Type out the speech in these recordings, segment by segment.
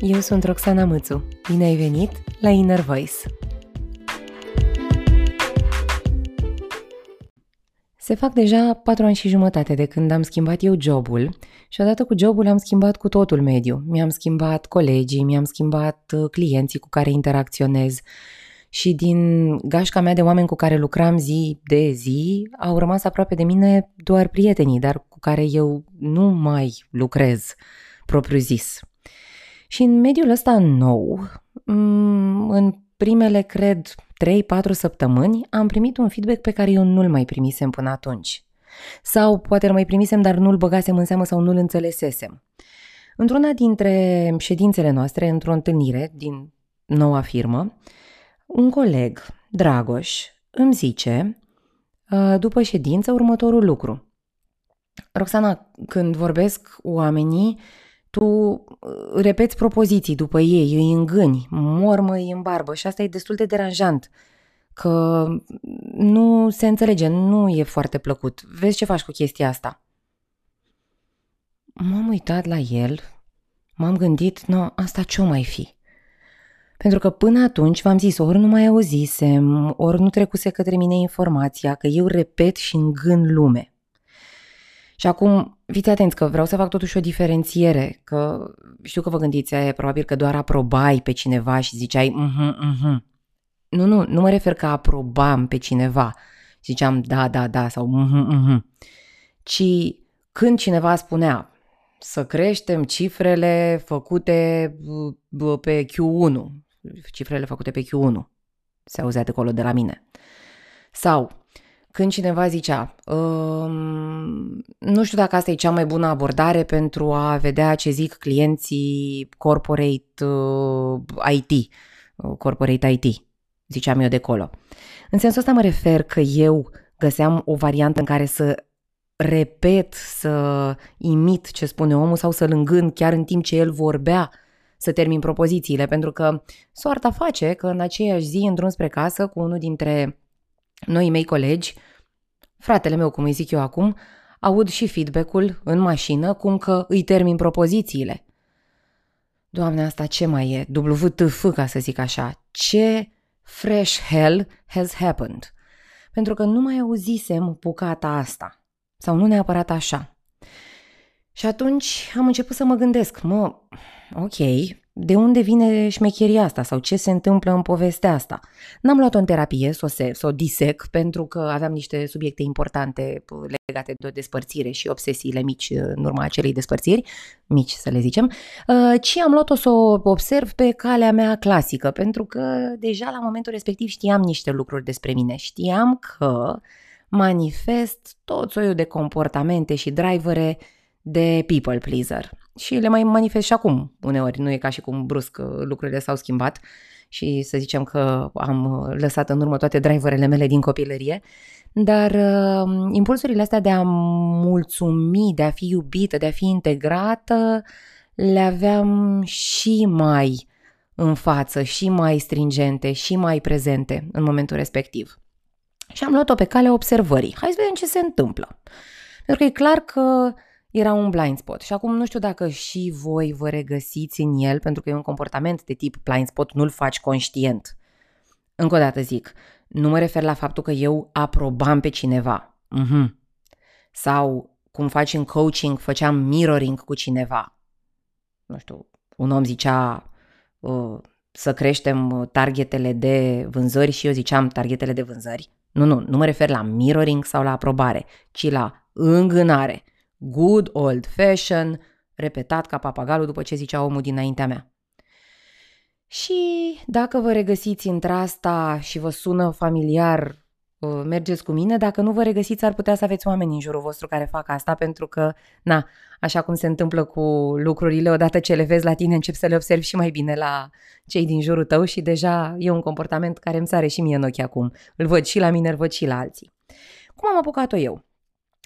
eu sunt Roxana Mățu. Bine ai venit la Inner Voice! Se fac deja patru ani și jumătate de când am schimbat eu jobul și odată cu jobul am schimbat cu totul mediu. Mi-am schimbat colegii, mi-am schimbat uh, clienții cu care interacționez și din gașca mea de oameni cu care lucram zi de zi au rămas aproape de mine doar prietenii, dar cu care eu nu mai lucrez propriu zis. Și în mediul ăsta nou, mm, în primele, cred, 3-4 săptămâni, am primit un feedback pe care eu nu-l mai primisem până atunci. Sau poate îl mai primisem, dar nu-l băgasem în seamă sau nu-l înțelesesem. Într-una dintre ședințele noastre, într-o întâlnire din noua firmă, un coleg, Dragoș, îmi zice, uh, după ședință, următorul lucru. Roxana, când vorbesc oamenii, tu uh, repeți propoziții după ei, îi îngâni, mormăi în barbă și asta e destul de deranjant, că nu se înțelege, nu e foarte plăcut. Vezi ce faci cu chestia asta. M-am uitat la el, m-am gândit, no, asta ce-o mai fi? Pentru că până atunci v-am zis, ori nu mai auzisem, ori nu trecuse către mine informația că eu repet și îngân lume. Și acum, fiți atenți că vreau să fac totuși o diferențiere, că știu că vă gândiți, e probabil că doar aprobai pe cineva și ziceai, mhm, mhm. Nu, nu, nu mă refer că aprobam pe cineva. Ziceam da, da, da sau mhm, mhm. Ci când cineva spunea să creștem cifrele făcute pe Q1, cifrele făcute pe Q1, se auzea de acolo de la mine. Sau când cineva zicea, ehm, nu știu dacă asta e cea mai bună abordare pentru a vedea ce zic clienții corporate uh, IT, uh, corporate IT, ziceam eu de acolo. În sensul ăsta mă refer că eu găseam o variantă în care să repet, să imit ce spune omul sau să-l îngând chiar în timp ce el vorbea să termin propozițiile, pentru că soarta face că în aceeași zi, în drum spre casă, cu unul dintre noi mei colegi, fratele meu, cum îi zic eu acum, aud și feedback-ul în mașină cum că îi termin propozițiile. Doamne, asta ce mai e? WTF, ca să zic așa. Ce fresh hell has happened? Pentru că nu mai auzisem bucata asta. Sau nu neapărat așa. Și atunci am început să mă gândesc, mă, ok, de unde vine șmecheria asta sau ce se întâmplă în povestea asta. N-am luat-o în terapie să o, se, să o disec pentru că aveam niște subiecte importante legate de o despărțire și obsesiile mici în urma acelei despărțiri, mici să le zicem, uh, ci am luat-o să o observ pe calea mea clasică pentru că deja la momentul respectiv știam niște lucruri despre mine. Știam că manifest tot soiul de comportamente și drivere de people pleaser și le mai manifest și acum uneori, nu e ca și cum brusc uh, lucrurile s-au schimbat și să zicem că am uh, lăsat în urmă toate driverele mele din copilărie, dar uh, impulsurile astea de a mulțumi, de a fi iubită, de a fi integrată, le aveam și mai în față, și mai stringente, și mai prezente în momentul respectiv. Și am luat-o pe calea observării. Hai să vedem ce se întâmplă. Pentru că e clar că era un blind spot și acum nu știu dacă și voi vă regăsiți în el pentru că e un comportament de tip blind spot, nu-l faci conștient. Încă o dată zic, nu mă refer la faptul că eu aprobam pe cineva. Mm-hmm. Sau cum faci în coaching, făceam mirroring cu cineva. Nu știu, un om zicea uh, să creștem targetele de vânzări și eu ziceam targetele de vânzări. Nu, nu, nu mă refer la mirroring sau la aprobare, ci la îngânare good old fashion, repetat ca papagalul după ce zicea omul dinaintea mea. Și dacă vă regăsiți într-asta și vă sună familiar, uh, mergeți cu mine, dacă nu vă regăsiți, ar putea să aveți oameni în jurul vostru care fac asta, pentru că, na, așa cum se întâmplă cu lucrurile, odată ce le vezi la tine, încep să le observi și mai bine la cei din jurul tău și deja e un comportament care îmi sare și mie în ochi acum. Îl văd și la mine, îl văd și la alții. Cum am apucat-o eu?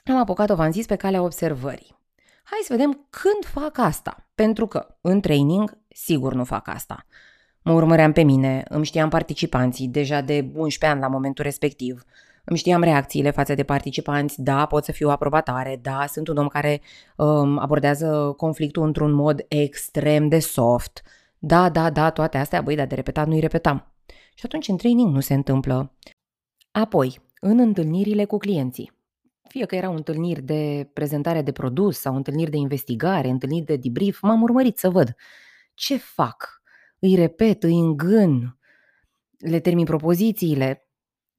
Am apucat-o, v-am zis, pe calea observării. Hai să vedem când fac asta, pentru că în training sigur nu fac asta. Mă urmăream pe mine, îmi știam participanții deja de 11 ani la momentul respectiv, îmi știam reacțiile față de participanți, da, pot să fiu aprobatare, da, sunt un om care um, abordează conflictul într-un mod extrem de soft, Da, da, da, toate astea, băi, dar de repetat nu-i repetam. Și atunci în training nu se întâmplă. Apoi, în întâlnirile cu clienții. Fie că erau întâlniri de prezentare de produs sau întâlniri de investigare, întâlniri de debrief, m-am urmărit să văd ce fac. Îi repet, îi îngân, le termin propozițiile.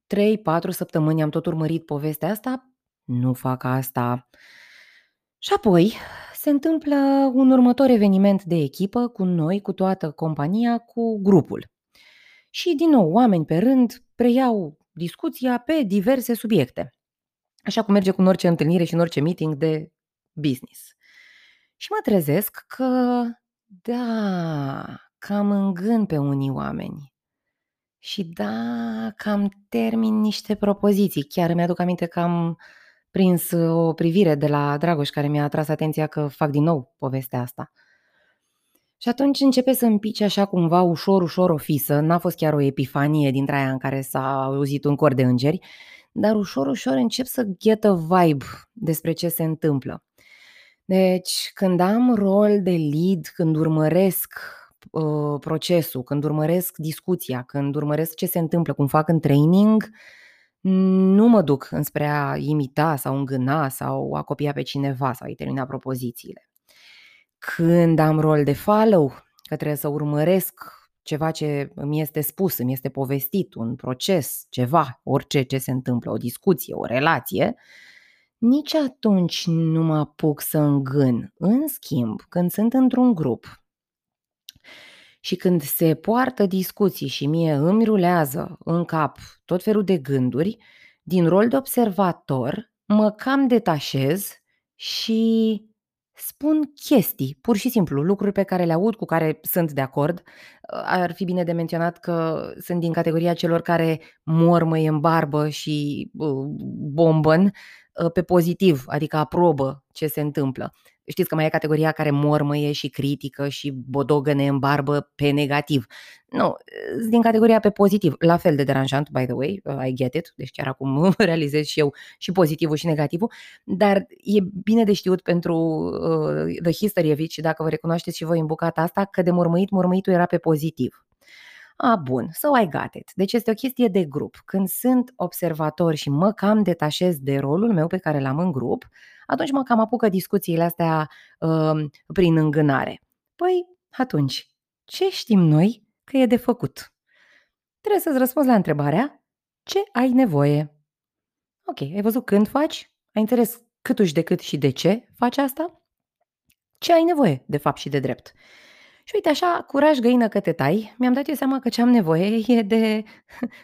3-4 săptămâni am tot urmărit povestea asta, nu fac asta. Și apoi se întâmplă un următor eveniment de echipă cu noi, cu toată compania, cu grupul. Și din nou, oameni pe rând preiau discuția pe diverse subiecte. Așa cum merge cu orice întâlnire și în orice meeting de business. Și mă trezesc că, da, cam îngân pe unii oameni. Și da, cam termin niște propoziții. Chiar îmi aduc aminte că am prins o privire de la Dragoș care mi-a atras atenția că fac din nou povestea asta. Și atunci începe să împice așa cumva ușor, ușor o fisă. N-a fost chiar o epifanie dintre aia în care s-a auzit un cor de îngeri, dar ușor, ușor încep să ghetă vibe despre ce se întâmplă. Deci, când am rol de lead, când urmăresc uh, procesul, când urmăresc discuția, când urmăresc ce se întâmplă, cum fac în training, nu mă duc înspre a imita sau îngâna sau a copia pe cineva sau a-i termina propozițiile. Când am rol de follow, că trebuie să urmăresc ceva ce îmi este spus, îmi este povestit, un proces, ceva, orice ce se întâmplă, o discuție, o relație, nici atunci nu mă apuc să îngân. În schimb, când sunt într-un grup și când se poartă discuții și mie îmi rulează în cap tot felul de gânduri, din rol de observator mă cam detașez și spun chestii, pur și simplu, lucruri pe care le aud, cu care sunt de acord. Ar fi bine de menționat că sunt din categoria celor care mormăie în barbă și uh, bombăn uh, pe pozitiv, adică aprobă ce se întâmplă. Știți că mai e categoria care mormăie și critică și bodogăne în barbă pe negativ. Nu, din categoria pe pozitiv. La fel de deranjant, by the way, uh, I get it, deci chiar acum realizez și eu și pozitivul și negativul, dar e bine de știut pentru uh, The History of It și dacă vă recunoașteți și voi în bucata asta, că de mormăit, mormăitul era pe pozitiv. A, bun, so I got it. Deci este o chestie de grup. Când sunt observator și mă cam detașez de rolul meu pe care l-am în grup, atunci mă cam apucă discuțiile astea uh, prin îngânare. Păi, atunci, ce știm noi că e de făcut? Trebuie să-ți răspunzi la întrebarea ce ai nevoie. Ok, ai văzut când faci? Ai înțeles câtuși de cât și de ce faci asta? Ce ai nevoie, de fapt și de drept? Și uite așa, curaj găină că te tai, mi-am dat eu seama că ce am nevoie e de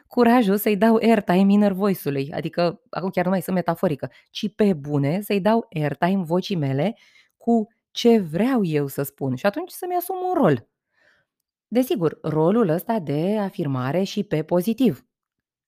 curajul să-i dau airtime inner voice-ului, adică acum chiar nu mai sunt metaforică, ci pe bune să-i dau airtime vocii mele cu ce vreau eu să spun și atunci să-mi asum un rol. Desigur, rolul ăsta de afirmare și pe pozitiv,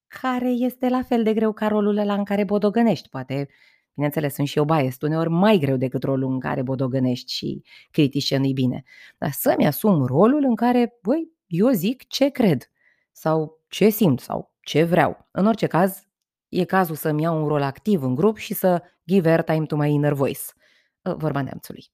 care este la fel de greu ca rolul ăla în care bodogănești. Poate Bineînțeles, sunt și eu biased, uneori mai greu decât rolul în care bodogănești și critici ce nu-i bine. Dar să-mi asum rolul în care, băi, eu zic ce cred sau ce simt sau ce vreau. În orice caz, e cazul să-mi iau un rol activ în grup și să give airtime to my inner voice. Ă, vorba neamțului.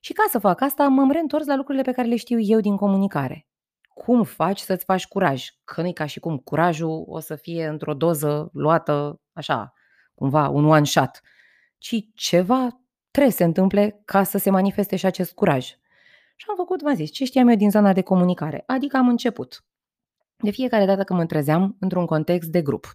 Și ca să fac asta, m-am reîntors la lucrurile pe care le știu eu din comunicare. Cum faci să-ți faci curaj? Că nu ca și cum curajul o să fie într-o doză luată așa, cumva un one shot, ci ceva trebuie să se întâmple ca să se manifeste și acest curaj. Și am făcut, v-am zis, ce știam eu din zona de comunicare, adică am început. De fiecare dată când mă trezeam într-un context de grup.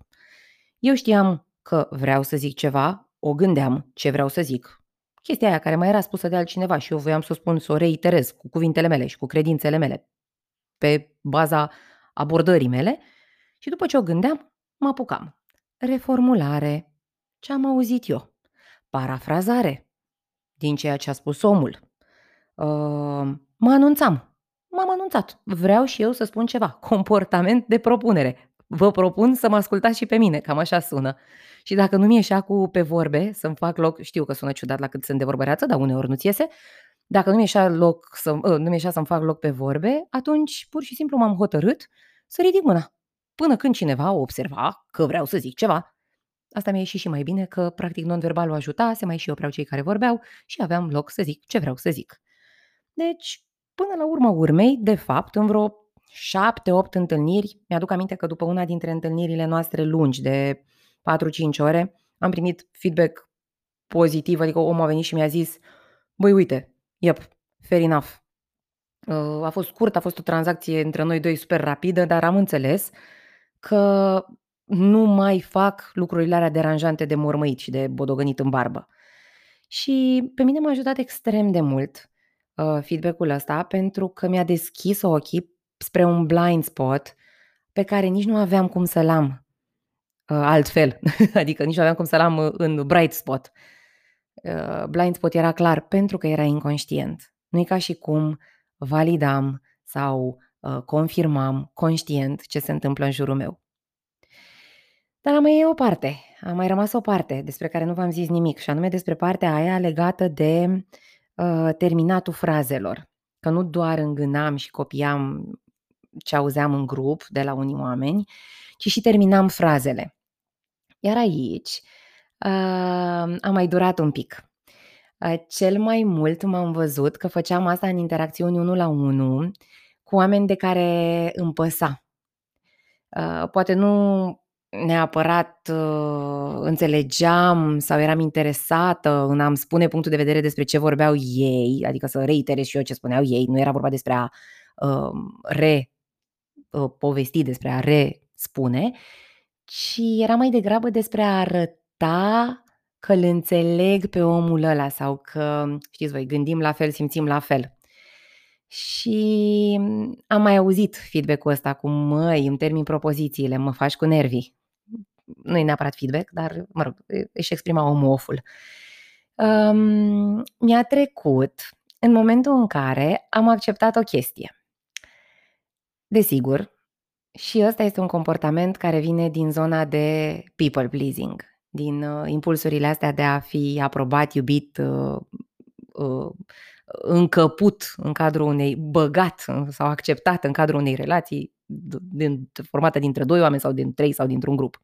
Eu știam că vreau să zic ceva, o gândeam ce vreau să zic. Chestia aia care mai era spusă de altcineva și eu voiam să o spun, să o reiterez cu cuvintele mele și cu credințele mele, pe baza abordării mele și după ce o gândeam, mă apucam. Reformulare, ce am auzit eu. Parafrazare din ceea ce a spus omul. Uh, mă anunțam. M-am anunțat. Vreau și eu să spun ceva. Comportament de propunere. Vă propun să mă ascultați și pe mine, cam așa sună. Și dacă nu mi ieșea cu pe vorbe, să-mi fac loc, știu că sună ciudat la cât sunt de vorbăreață, dar uneori nu-ți iese, dacă nu mi ieșea, loc să, uh, nu mi ieșea să-mi fac loc pe vorbe, atunci pur și simplu m-am hotărât să ridic mâna. Până când cineva observa că vreau să zic ceva. Asta mi-a ieșit și mai bine că, practic, non-verbalul ajuta, se mai și opreau cei care vorbeau și aveam loc să zic ce vreau să zic. Deci, până la urmă urmei, de fapt, în vreo șapte, opt întâlniri, mi-aduc aminte că după una dintre întâlnirile noastre lungi de 4-5 ore, am primit feedback pozitiv, adică omul a venit și mi-a zis, băi, uite, yep, fair enough. Uh, a fost scurt, a fost o tranzacție între noi doi super rapidă, dar am înțeles că nu mai fac lucrurile alea deranjante de mormăit și de bodogănit în barbă. Și pe mine m-a ajutat extrem de mult uh, feedback-ul ăsta pentru că mi-a deschis ochii spre un blind spot pe care nici nu aveam cum să-l am uh, altfel. adică nici nu aveam cum să-l am uh, în bright spot. Uh, blind spot era clar pentru că era inconștient. Nu e ca și cum validam sau uh, confirmam conștient ce se întâmplă în jurul meu. Dar mai e o parte, a mai rămas o parte despre care nu v-am zis nimic, și anume despre partea aia legată de uh, terminatul frazelor. Că nu doar îngânam și copiam ce auzeam în grup de la unii oameni, ci și terminam frazele. Iar aici uh, a mai durat un pic. Uh, cel mai mult m-am văzut că făceam asta în interacțiuni unul la unul cu oameni de care îmi păsa. Uh, poate nu neapărat uh, înțelegeam sau eram interesată în a-mi spune punctul de vedere despre ce vorbeau ei, adică să reiterez și eu ce spuneau ei, nu era vorba despre a uh, re uh, povesti, despre a re-spune, ci era mai degrabă despre a arăta că îl înțeleg pe omul ăla sau că, știți voi, gândim la fel, simțim la fel. Și am mai auzit feedback-ul ăsta cu măi, îmi termin propozițiile, mă faci cu nervii nu e neapărat feedback, dar, mă rog, își exprima omoful. Um, mi-a trecut în momentul în care am acceptat o chestie. Desigur, și ăsta este un comportament care vine din zona de people pleasing, din uh, impulsurile astea de a fi aprobat, iubit, uh, uh, încăput în cadrul unei, băgat sau acceptat în cadrul unei relații din, formată dintre doi oameni sau din trei sau dintr-un grup.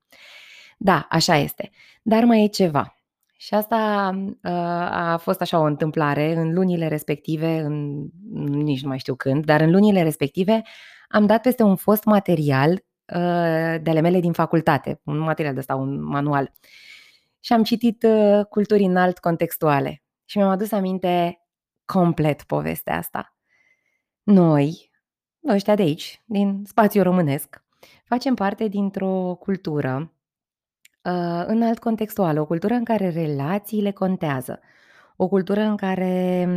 Da, așa este. Dar mai e ceva. Și asta uh, a fost așa o întâmplare în lunile respective, în, nici nu mai știu când, dar în lunile respective am dat peste un fost material uh, de ale mele din facultate, un material de ăsta, un manual. Și am citit uh, culturi înalt contextuale și mi-am adus aminte complet povestea asta. Noi, ăștia de aici, din spațiul românesc, facem parte dintr-o cultură uh, înalt contextuală, o cultură în care relațiile contează, o cultură în care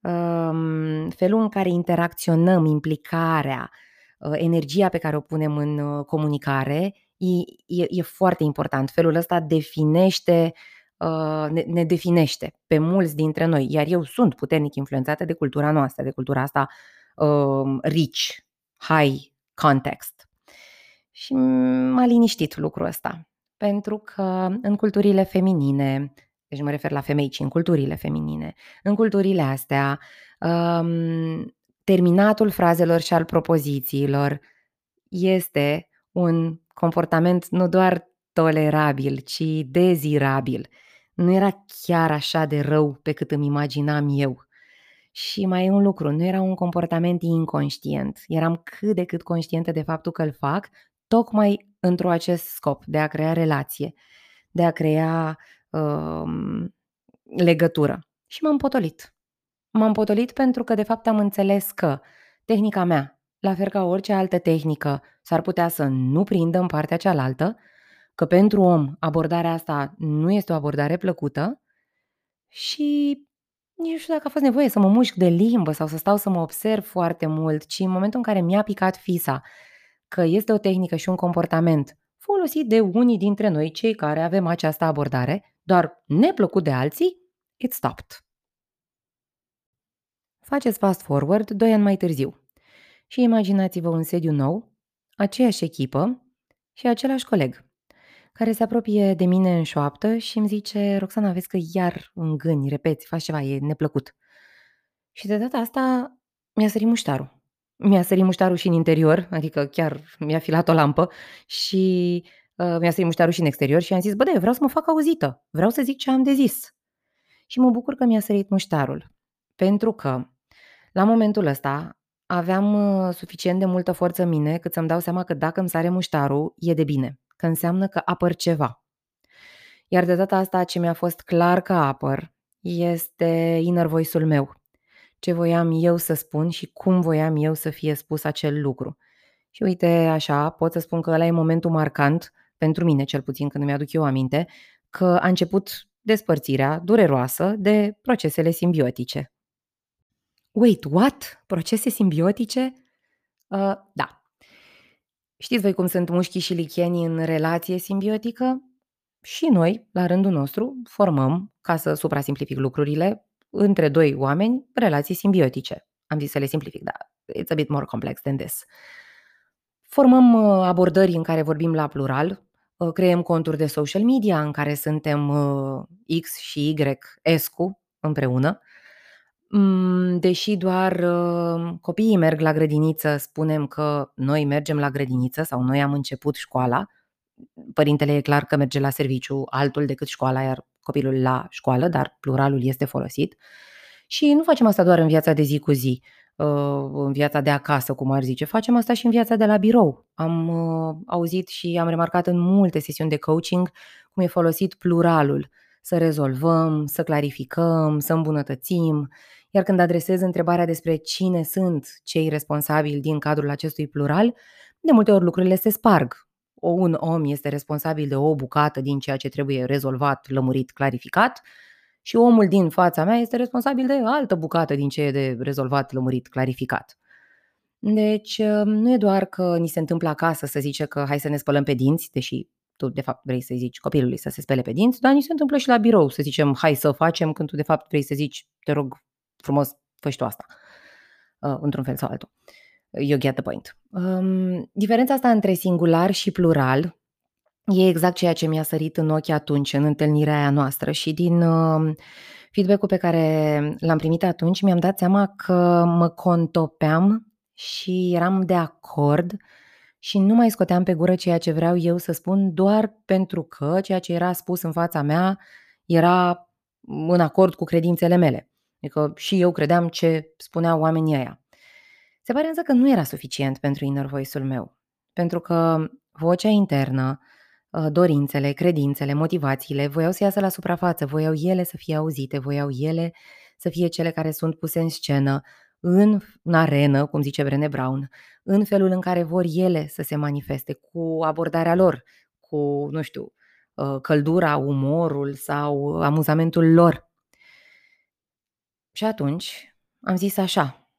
um, felul în care interacționăm, implicarea, uh, energia pe care o punem în uh, comunicare e, e, e foarte important. Felul ăsta definește uh, ne, ne definește pe mulți dintre noi, iar eu sunt puternic influențată de cultura noastră, de cultura asta uh, rich, high context. Și m-a liniștit lucrul ăsta, pentru că în culturile feminine, deci mă refer la femei, ci în culturile feminine, în culturile astea, um, terminatul frazelor și al propozițiilor este un comportament nu doar tolerabil, ci dezirabil. Nu era chiar așa de rău pe cât îmi imaginam eu. Și mai e un lucru, nu era un comportament inconștient. Eram cât de cât conștientă de faptul că îl fac, tocmai într-o acest scop, de a crea relație, de a crea um, legătură. Și m-am potolit. M-am potolit pentru că, de fapt, am înțeles că tehnica mea, la fel ca orice altă tehnică, s-ar putea să nu prindă în partea cealaltă, că pentru om abordarea asta nu este o abordare plăcută și nici nu știu dacă a fost nevoie să mă mușc de limbă sau să stau să mă observ foarte mult, ci în momentul în care mi-a picat fisa că este o tehnică și un comportament folosit de unii dintre noi, cei care avem această abordare, doar neplăcut de alții, it stopped. Faceți fast forward doi ani mai târziu și imaginați-vă un sediu nou, aceeași echipă și același coleg care se apropie de mine în șoaptă și îmi zice Roxana, vezi că iar în gâni, repeți, faci ceva, e neplăcut. Și de data asta mi-a sărit muștarul. Mi-a sărit muștarul și în interior, adică chiar mi-a filat o lampă și uh, mi-a sărit muștarul și în exterior și am zis, bă, de, vreau să mă fac auzită, vreau să zic ce am de zis. Și mă bucur că mi-a sărit muștarul, pentru că La momentul ăsta aveam uh, suficient de multă forță în mine cât să-mi dau seama că dacă îmi sare muștarul, e de bine, că înseamnă că apăr ceva. Iar de data asta ce mi-a fost clar că apăr este inner voice-ul meu. Ce voiam eu să spun și cum voiam eu să fie spus acel lucru. Și uite, așa, pot să spun că ăla e momentul marcant, pentru mine cel puțin când mi-aduc eu aminte, că a început despărțirea dureroasă de procesele simbiotice. Wait, what? Procese simbiotice? Uh, da. Știți voi cum sunt mușchii și lichienii în relație simbiotică? Și noi, la rândul nostru, formăm, ca să suprasimplific lucrurile, între doi oameni relații simbiotice. Am zis să le simplific, dar it's a bit more complex than this. Formăm uh, abordări în care vorbim la plural, uh, creăm conturi de social media în care suntem uh, X și Y escu împreună. Mm, deși doar copiii merg la grădiniță, spunem că noi mergem la grădiniță sau noi am început școala, părintele e clar că merge la serviciu altul decât școala, iar copilul la școală, dar pluralul este folosit. Și nu facem asta doar în viața de zi cu zi, uh, în viața de acasă, cum ar zice. Facem asta și în viața de la birou. Am uh, auzit și am remarcat în multe sesiuni de coaching cum e folosit pluralul. Să rezolvăm, să clarificăm, să îmbunătățim. Iar când adresez întrebarea despre cine sunt cei responsabili din cadrul acestui plural, de multe ori lucrurile se sparg un om este responsabil de o bucată din ceea ce trebuie rezolvat, lămurit, clarificat și omul din fața mea este responsabil de altă bucată din ce e de rezolvat, lămurit, clarificat. Deci um, nu e doar că ni se întâmplă acasă să zice că hai să ne spălăm pe dinți, deși tu de fapt vrei să zici copilului să se spele pe dinți, dar ni se întâmplă și la birou să zicem hai să facem când tu de fapt vrei să zici te rog frumos fă tu asta, uh, într-un fel sau altul. You get the point. Um, diferența asta între singular și plural e exact ceea ce mi-a sărit în ochi atunci, în întâlnirea aia noastră și din uh, feedback-ul pe care l-am primit atunci mi-am dat seama că mă contopeam și eram de acord și nu mai scoteam pe gură ceea ce vreau eu să spun doar pentru că ceea ce era spus în fața mea era în acord cu credințele mele. Adică și eu credeam ce spuneau oamenii ăia. Se pare însă că nu era suficient pentru inner voice-ul meu, pentru că vocea internă, ă, dorințele, credințele, motivațiile voiau să iasă la suprafață, voiau ele să fie auzite, voiau ele să fie cele care sunt puse în scenă, în, în arenă, cum zice Brené Brown, în felul în care vor ele să se manifeste, cu abordarea lor, cu, nu știu, ă, căldura, umorul sau amuzamentul lor. Și atunci am zis așa,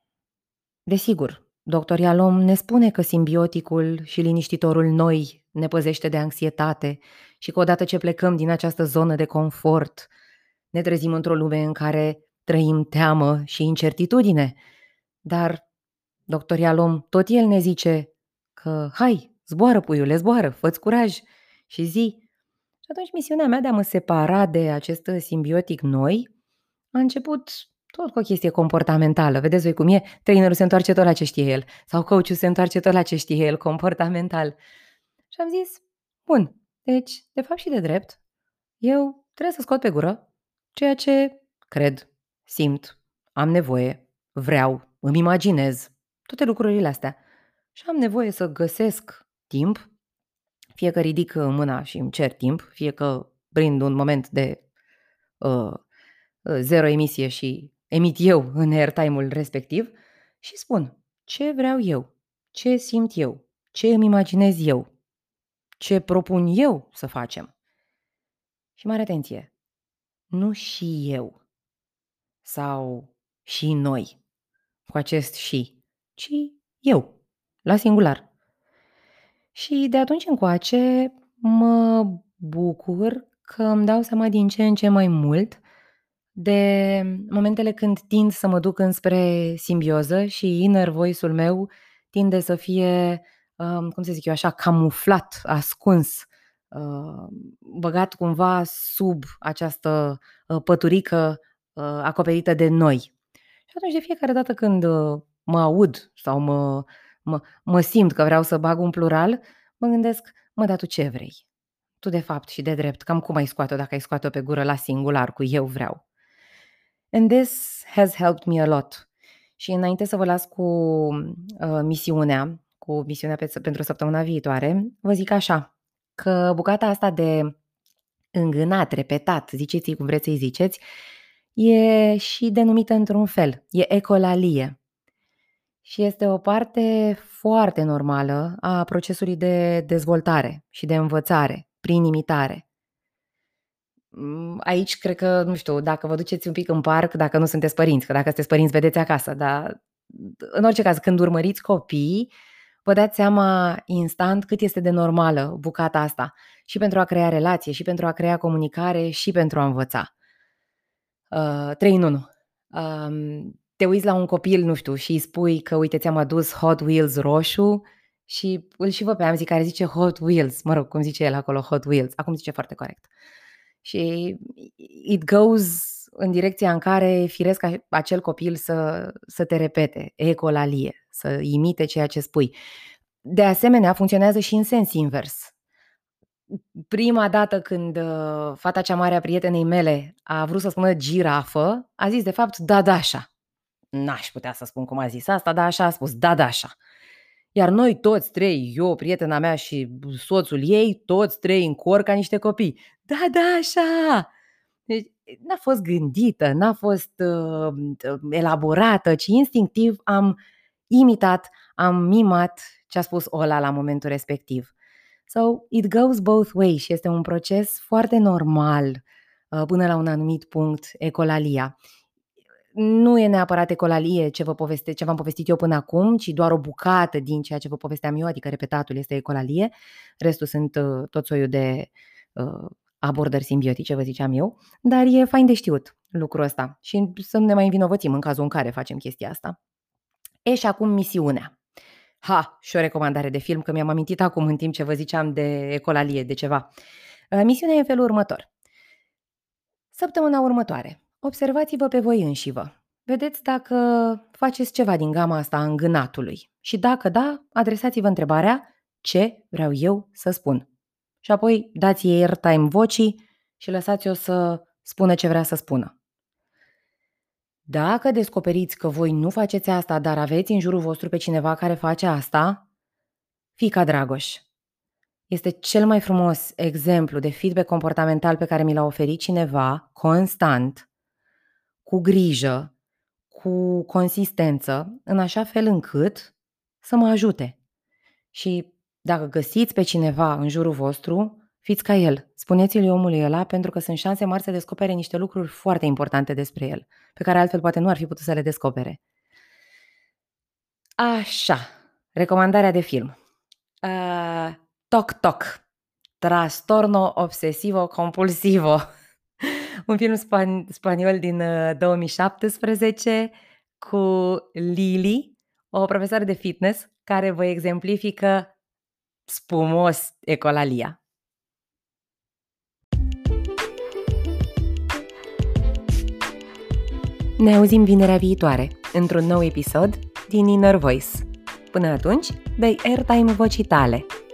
Desigur, doctor Ialom ne spune că simbioticul și liniștitorul noi ne păzește de anxietate și că odată ce plecăm din această zonă de confort, ne trezim într-o lume în care trăim teamă și incertitudine. Dar doctor Ialom tot el ne zice că hai, zboară puiule, zboară, fă curaj și zi. Și atunci misiunea mea de a mă separa de acest simbiotic noi a început tot cu o chestie comportamentală. Vedeți voi cum e? Trainerul se întoarce tot la ce știe el. Sau coachul se întoarce tot la ce știe el, comportamental. Și am zis, bun, deci, de fapt și de drept, eu trebuie să scot pe gură ceea ce cred, simt, am nevoie, vreau, îmi imaginez, toate lucrurile astea. Și am nevoie să găsesc timp, fie că ridic mâna și îmi cer timp, fie că prind un moment de uh, zero emisie și emit eu în airtime-ul respectiv și spun ce vreau eu, ce simt eu, ce îmi imaginez eu, ce propun eu să facem. Și mare atenție, nu și eu sau și noi cu acest și, ci eu, la singular. Și de atunci încoace mă bucur că îmi dau seama din ce în ce mai mult de momentele când tind să mă duc înspre simbioză și inner voice-ul meu tinde să fie, um, cum să zic eu așa, camuflat, ascuns, uh, băgat cumva sub această uh, păturică uh, acoperită de noi. Și atunci de fiecare dată când mă aud sau mă, mă, mă simt că vreau să bag un plural, mă gândesc, mă, dar tu ce vrei? Tu de fapt și de drept, cam cum ai scoate-o dacă ai scoate-o pe gură la singular cu eu vreau? And this has helped me a lot. Și înainte să vă las cu uh, misiunea, cu misiunea pe, pentru săptămâna viitoare, vă zic așa, că bucata asta de îngânat, repetat, ziceți cum vreți să-i ziceți, e și denumită într-un fel, e ecolalie. Și este o parte foarte normală a procesului de dezvoltare și de învățare prin imitare. Mm, aici cred că, nu știu, dacă vă duceți un pic în parc, dacă nu sunteți părinți, că dacă sunteți părinți vedeți acasă, dar în orice caz, când urmăriți copii, vă dați seama instant cât este de normală bucata asta și pentru a crea relație, și pentru a crea comunicare, și pentru a învăța. Uh, 3 în 1. Uh, te uiți la un copil, nu știu, și îi spui că, uite, ți-am adus Hot Wheels roșu și îl și vă pe Amzi care zice Hot Wheels, mă rog, cum zice el acolo, Hot Wheels, acum zice foarte corect. Și it goes în direcția în care firesc acel copil să, să te repete, ecolalie, să imite ceea ce spui. De asemenea, funcționează și în sens invers. Prima dată când uh, fata cea mare a prietenei mele a vrut să spună girafă, a zis de fapt dadașa. N-aș putea să spun cum a zis asta, dar așa a spus, dadașa. Iar noi toți trei, eu, prietena mea și soțul ei, toți trei în cor ca niște copii. Da, da, așa! Deci n-a fost gândită, n-a fost uh, elaborată, ci instinctiv am imitat, am mimat ce a spus Ola la momentul respectiv. So, it goes both ways și este un proces foarte normal uh, până la un anumit punct, ecolalia nu e neapărat ecolalie ce, vă poveste, ce v-am povestit eu până acum, ci doar o bucată din ceea ce vă povesteam eu, adică repetatul este ecolalie, restul sunt uh, tot soiul de uh, abordări simbiotice, vă ziceam eu, dar e fain de știut lucrul ăsta și să nu ne mai învinovățim în cazul în care facem chestia asta. E și acum misiunea. Ha, și o recomandare de film, că mi-am amintit acum în timp ce vă ziceam de ecolalie, de ceva. Uh, misiunea e în felul următor. Săptămâna următoare, Observați-vă pe voi înșivă. Vedeți dacă faceți ceva din gama asta a îngânatului. Și dacă da, adresați-vă întrebarea ce vreau eu să spun. Și apoi dați ei airtime vocii și lăsați-o să spună ce vrea să spună. Dacă descoperiți că voi nu faceți asta, dar aveți în jurul vostru pe cineva care face asta, fica Dragoș. Este cel mai frumos exemplu de feedback comportamental pe care mi l-a oferit cineva constant cu grijă, cu consistență, în așa fel încât să mă ajute. Și dacă găsiți pe cineva în jurul vostru, fiți ca el. Spuneți-l omului ăla pentru că sunt șanse mari să descopere niște lucruri foarte importante despre el, pe care altfel poate nu ar fi putut să le descopere. Așa, recomandarea de film. Uh, toc Toc, Trastorno obsesivo compulsivo un film span- spaniol din 2017 uh, cu Lily, o profesoară de fitness care vă exemplifică spumos ecolalia. Ne auzim vinerea viitoare într-un nou episod din Inner Voice. Până atunci, dai airtime vocii tale –